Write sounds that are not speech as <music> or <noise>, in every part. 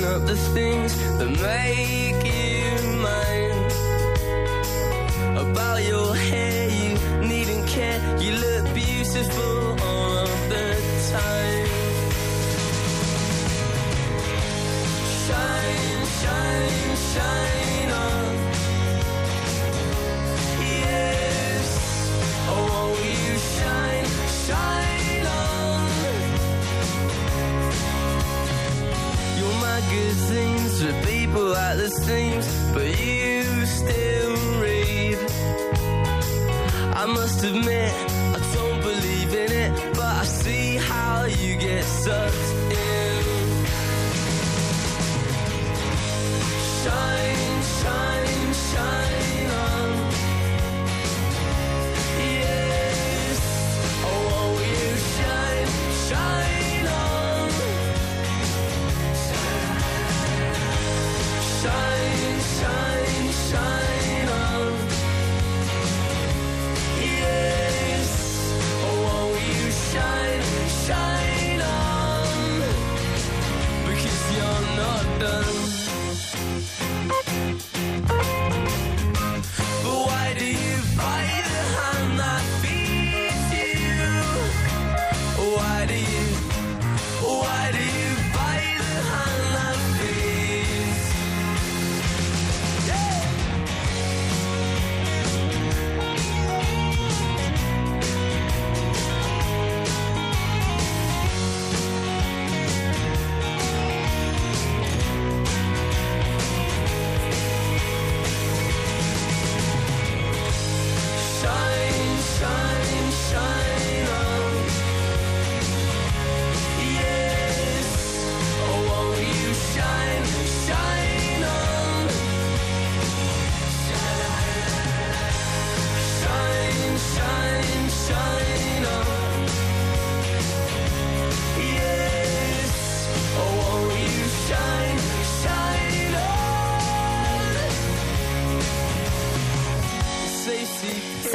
Up the things that make you seems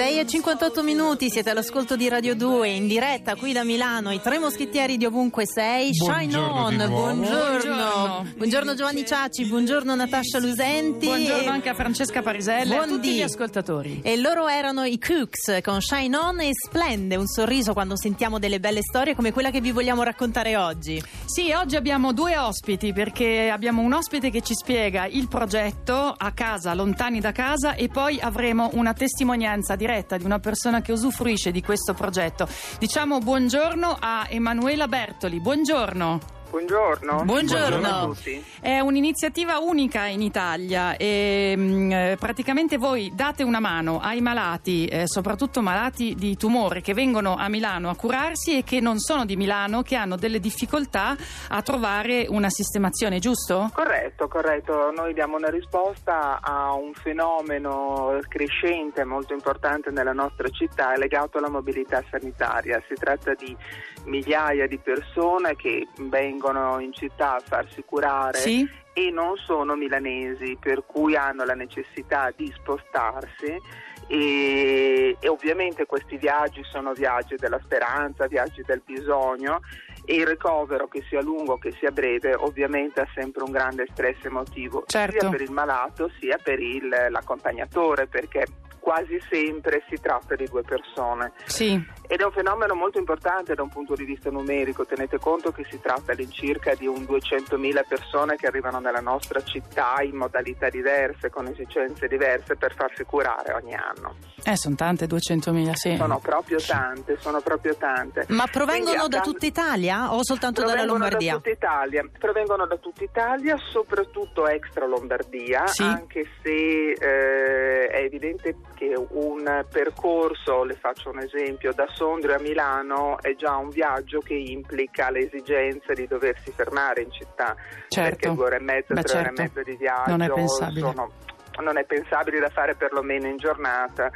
6 e 58 minuti, siete all'ascolto di Radio 2 in diretta qui da Milano, i tre moschettieri di ovunque sei. Shine Buongiorno on, buongiorno. Buongiorno. Buongiorno Giovanni Ciacci, buongiorno Natascia Lusenti. Buongiorno anche a Francesca Parisella e a tutti gli ascoltatori. E loro erano i Cooks con Shine On e splende un sorriso quando sentiamo delle belle storie come quella che vi vogliamo raccontare oggi. Sì, oggi abbiamo due ospiti perché abbiamo un ospite che ci spiega il progetto a casa, lontani da casa e poi avremo una testimonianza diretta di una persona che usufruisce di questo progetto. Diciamo buongiorno a Emanuela Bertoli. Buongiorno. Buongiorno. Buongiorno. a tutti. È un'iniziativa unica in Italia e mm, eh, praticamente voi date una mano ai malati, eh, soprattutto malati di tumore che vengono a Milano a curarsi e che non sono di Milano, che hanno delle difficoltà a trovare una sistemazione, giusto? Corretto, corretto. Noi diamo una risposta a un fenomeno crescente molto importante nella nostra città legato alla mobilità sanitaria. Si tratta di migliaia di persone che vengono in città a farsi curare Sì? e non sono milanesi, per cui hanno la necessità di spostarsi e, e ovviamente questi viaggi sono viaggi della speranza, viaggi del bisogno e il ricovero che sia lungo che sia breve ovviamente ha sempre un grande stress emotivo Certo. sia per il malato sia per il- l'accompagnatore perché quasi sempre si tratta di due persone Sì. ed è un fenomeno molto importante da un punto di vista numerico. Tenete conto che si tratta all'incirca di un 200.000 persone che arrivano nella nostra città in modalità diverse, con esigenze diverse per farsi curare ogni anno. Eh, sono tante, 200.000, sì. Sono proprio tante, sono proprio tante. Ma provengono Quindi, da tutta Italia o soltanto dalla Provengono Lombardia? Da tutta Italia. Provengono da tutta Italia, soprattutto extra Lombardia, Sì. anche se eh, è evidente che un percorso, le faccio un esempio, da Sondrio a Milano è già un viaggio che implica le esigenze di doversi fermare in città, Certo. perché due ore e mezza, Beh, tre ore certo. e mezza di viaggio Non è pensabile. sono- non è pensabile da fare perlomeno in giornata,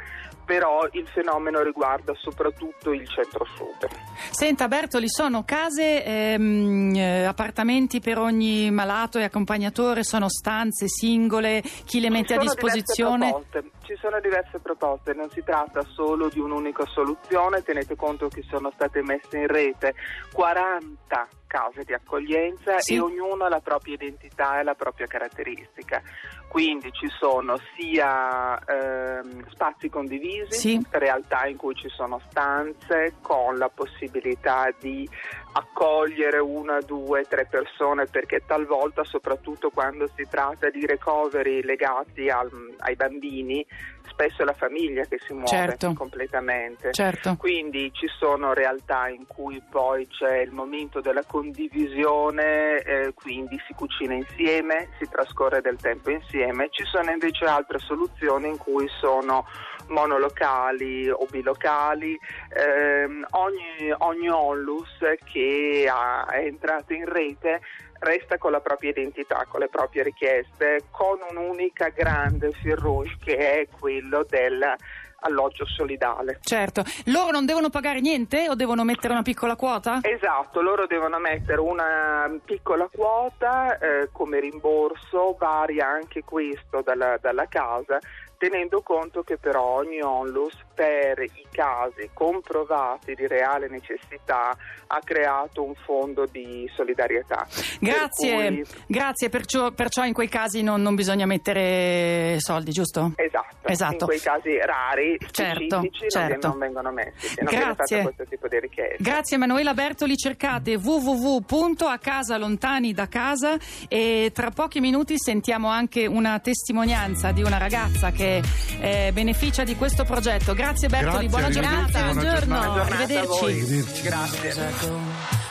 però il fenomeno riguarda soprattutto il centro-sud. Senta Bertoli, sono case, ehm, eh, appartamenti per ogni malato e accompagnatore, sono stanze singole, chi le mette a disposizione? Ci sono diverse proposte, non si tratta solo di un'unica soluzione, tenete conto che sono state messe in rete 40 case di accoglienza Sì. e ognuno ha la propria identità e la propria caratteristica. Quindi ci sono sia ehm, spazi condivisi, Sì. realtà in cui ci sono stanze con la possibilità di accogliere una, due, tre persone perché talvolta, soprattutto quando si tratta di recovery legati al- ai bambini, spesso è la famiglia che si muove Certo. completamente. Certo. Quindi ci sono realtà in cui poi c'è il momento della condivisione, eh, quindi si cucina insieme, si trascorre del tempo insieme. Ci sono invece altre soluzioni in cui sono monolocali o bilocali. Ehm, ogni, ogni onlus che ha- è entrato in rete resta con la propria identità, con le proprie richieste, con un'unica grande fil rouge che è quello dell'alloggio solidale. Certo. Loro non devono pagare niente o devono mettere una piccola quota? Esatto, loro devono mettere una piccola quota eh, come rimborso, varia anche questo dalla, dalla casa, tenendo conto che però ogni onlus per i casi comprovati di reale necessità ha creato un fondo di solidarietà. Grazie, Per cui- grazie, perciò, perciò in quei casi non, non bisogna mettere soldi, giusto? Esatto, Esatto. in quei casi rari, Certo, certo. non, vengono messi, non Grazie. fatta questo tipo di richiesta. Grazie Emanuela Bertoli, cercate www.acasalontani da casa e tra pochi minuti sentiamo anche una testimonianza di una ragazza che eh, beneficia di questo progetto. Grazie Bertoli, Grazie, buona giornata. buona giornata. Buona giornata a arrivederci. Arrivederci. Grazie.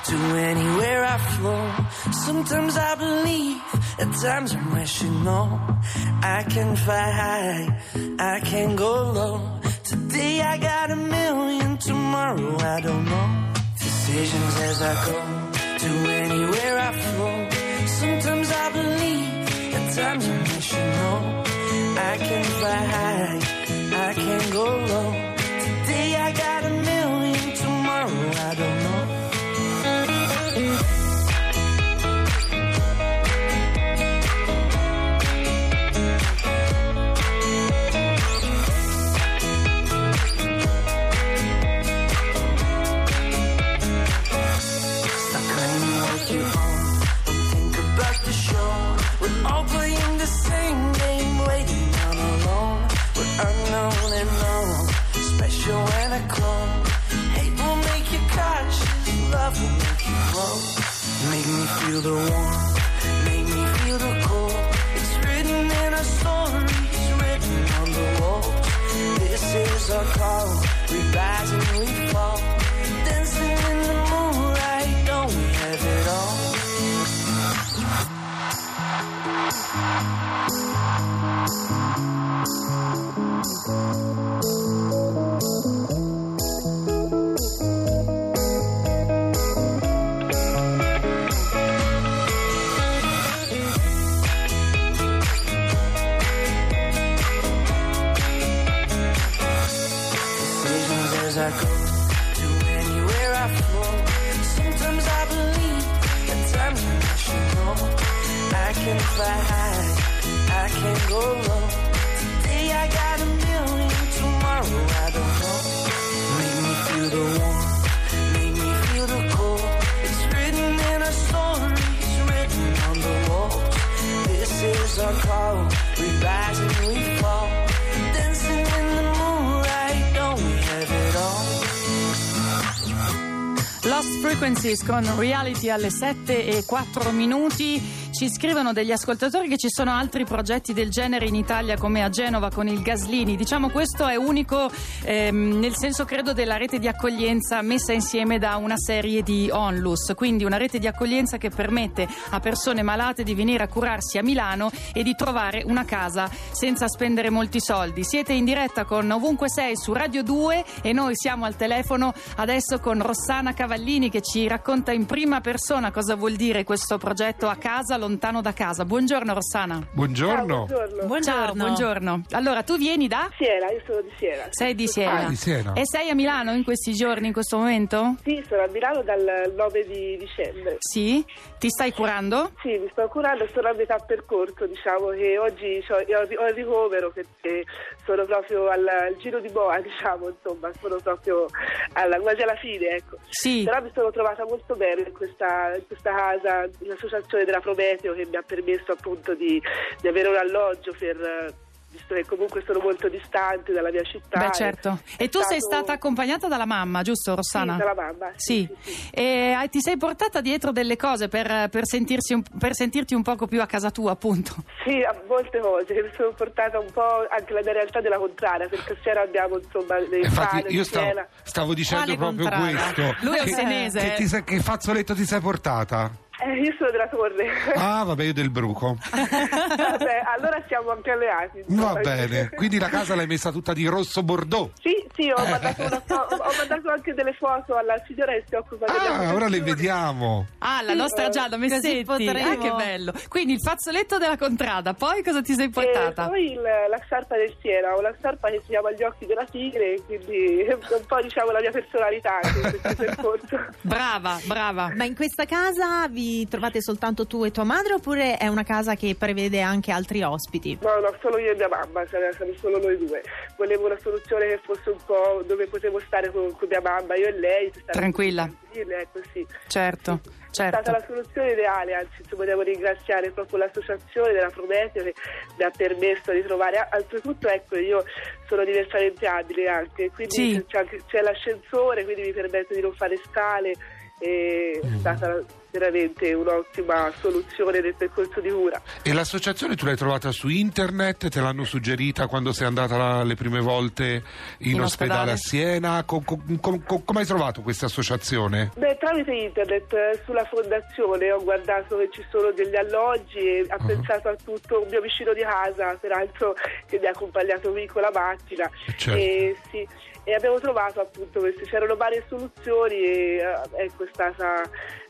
To anywhere I flow. Sometimes I believe, at times I'm wishing no. I can fly high, I can go low. Today I got a million, tomorrow I don't know. Decisions as I go to anywhere I flow. Sometimes I believe, at times I'm wishing no. I can fly high, I can go low. Make me feel the warmth, make me feel the cold. It's written in our stories, written on the walls. This is our call. We rise and we fall. Dancing in the moonlight, don't we have it all? decisions Frequencies con Reality alle 7 e 4 minuti. Ci scrivono degli ascoltatori che ci sono altri progetti del genere in Italia come a Genova con il Gaslini. Diciamo questo è unico ehm, nel senso credo della rete di accoglienza messa insieme da una serie di onlus, quindi una rete di accoglienza che permette a persone malate di venire a curarsi a Milano e di trovare una casa senza spendere molti soldi. Siete in diretta con Ovunque Sei su Radio 2 e noi siamo al telefono adesso con Rossana Cavallini che ci racconta in prima persona cosa vuol dire questo progetto a casa, lontano da casa. Buongiorno Rossana. Buongiorno. buongiorno. Ciao, buongiorno. Allora, tu vieni da? Siena, io sono di Siena. Sei di Siena. Ah, di Siena. E sei a Milano in questi giorni, in questo momento? Sì, sono a Milano dal 9 di dicembre. Sì? Ti stai curando? Sì, mi sto curando, sono a metà percorso, diciamo che oggi ho, ho il ricovero perché sono proprio al, al giro di boa, <laughs> diciamo, insomma, sono proprio alla, quasi alla fine, ecco. Sì. Però mi sono trovata molto bene in questa, in questa casa, l'associazione della Prometeo che mi ha permesso appunto di, di avere un alloggio per... eh, Visto che comunque sono molto distante dalla mia città. Beh, e certo. E tu sei stato- stata accompagnata dalla mamma, giusto Rossana? Sì, dalla mamma. Sì. sì, sì. E hai- ti sei portata dietro delle cose per, per sentirsi un- per sentirti un poco più a casa tua, appunto. Sì, a molte cose, che mi sono portata un po' anche la mia realtà della contraria, perché stasera abbiamo insomma dei Infatti, pane, io stavo, stavo dicendo Quale proprio contrada? questo. Lui è un Che- senese. Che, ti sei- che fazzoletto ti sei portata? Eh, io sono della torre. Ah, vabbè, io del bruco. Vabbè, allora siamo anche alleati. insomma. Va bene. Quindi la casa l'hai messa tutta di rosso bordeaux. Sì, sì, ho mandato, una fo- ho mandato anche delle foto alla signora che si occupa delle Ah, ora le vediamo. Ah, la nostra Giada Così Messetti. potremo- Ah, che bello. Quindi il fazzoletto della contrada, poi cosa ti sei E portata? poi il- la sciarpa del Siena, ho la sciarpa che si chiama Gli occhi della tigre, quindi è un po' diciamo la mia personalità anche in questo percorso. Brava, brava. Ma in questa casa vi trovate soltanto tu e tua madre oppure è una casa che prevede anche altri ospiti? No, no, solo io e mia mamma, siamo siamo solo noi due. Volevo una soluzione che fosse un po' dove potevo stare con, con mia mamma, io e lei. Tranquilla. tranquille, Ecco, sì. Certo, È stata certo. la soluzione ideale, anzi volevo ringraziare proprio l'associazione della Prometeo che mi ha permesso di trovare, oltretutto ecco io sono diversamente abile anche, quindi Sì. c'è, anche- c'è l'ascensore, quindi mi permette di non fare scale è stata veramente un'ottima soluzione del percorso di cura. E l'associazione tu l'hai trovata su internet? Te l'hanno suggerita quando sei andata la- le prime volte in, In ospedale ospedale? a Siena? Co- co- com- com- come hai trovato questa associazione? Beh, tramite internet eh, sulla fondazione ho guardato che ci sono degli alloggi e ho pensato a tutto un mio vicino di casa, peraltro che mi ha accompagnato qui con la macchina. Certo. E, sì, e abbiamo trovato appunto queste, c'erano varie soluzioni e eh, ecco stata,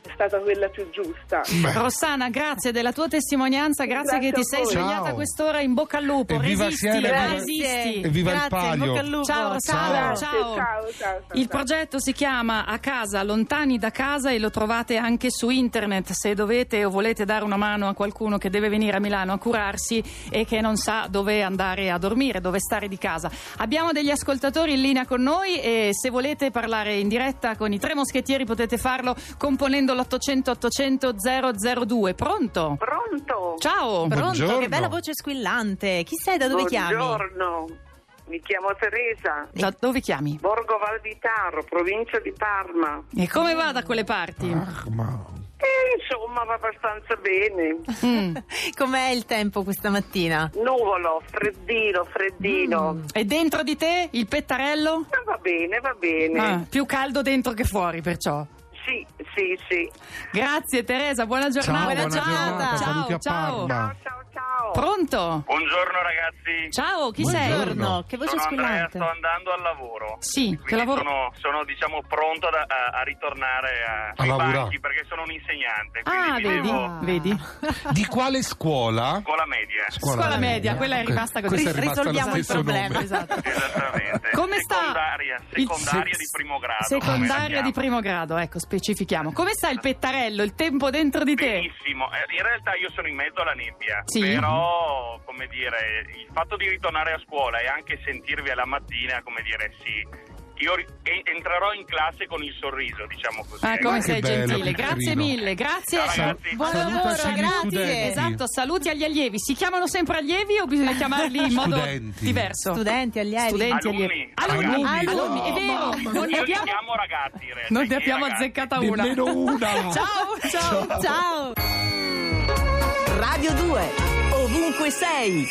è stata quella più giusta. Rossana, grazie della tua testimonianza, grazie, Grazie che ti sei svegliata a Ciao. quest'ora in bocca al lupo. Evviva resisti, Siena, evviva- resisti. E viva il Grazie, in palio. bocca al lupo. Ciao Rossana, Grazie, ciao. ciao, ciao, ciao, Il ciao. progetto si chiama A casa, lontani da casa e lo trovate anche su internet se dovete o volete dare una mano a qualcuno che deve venire a Milano a curarsi e che non sa dove andare a dormire, dove stare di casa. Abbiamo degli ascoltatori in linea con noi e se volete parlare in diretta con i tre moschettieri potete farlo componendo l'800 800 002. Pronto? Pronto? Ciao. Pronto? Buongiorno. Che bella voce squillante. Chi sei? Da dove chiami? Buongiorno, mi chiamo Teresa, Da dove chiami? Borgo Valvitaro, provincia di Parma. E come va da quelle parti? Ah, ma- E insomma va abbastanza bene. Mm. <laughs> Com'è il tempo questa mattina? Nuvolo, freddino, freddino. Mm. E dentro di te il pettarello? Ma va bene, va bene. Ah, più caldo dentro che fuori, perciò. Sì, sì, sì. Grazie Teresa, buona Ciao, giornata. buona giornata. Ciao, ciao. Ciao, ciao, ciao. Pronto? Buongiorno ragazzi. Ciao, chi Buongiorno. sei? Buongiorno, che voce sono Andrea, squillante. sto andando al lavoro. Sì, che Quindi lavoro. sono, sono, diciamo pronto da- a, a ritornare a, A ai lavorare. banchi perché sono un insegnante. Ah, vedi? vivevo Vedi? <laughs> Di quale scuola? scuola media. Scuola media, quella è rimasta così. è rimasta Risolviamo il problema, nome. Esatto. Esattamente. Come sta? Secondaria, il- di primo grado. Secondaria di primo grado, ecco, specifichiamo. Come sta il pettarello, il tempo dentro di te? Benissimo, Eh, in realtà io sono in mezzo alla nebbia, Sì. però come dire, il fatto di ritornare a scuola e anche sentirvi alla mattina, come dire, sì, io entrerò in classe con il sorriso, diciamo così. Ah, come sei bello, gentile, grazie carino. mille, grazie. Ciao. Buon lavoro, grazie. studenti. Esatto, saluti agli allievi. Si chiamano sempre allievi o bisogna chiamarli in modo Studenti. diverso? Studenti, allievi. Studenti, Alunni. allievi. Alunni, Alunni. alunni, è Oh, vero. mamma Non ne abbiamo, chiamo ragazzi in realtà. non ne abbiamo ragazzi. azzeccata una. Una. Ciao, ciao. Ciao. Radio 2. Ovunque sei.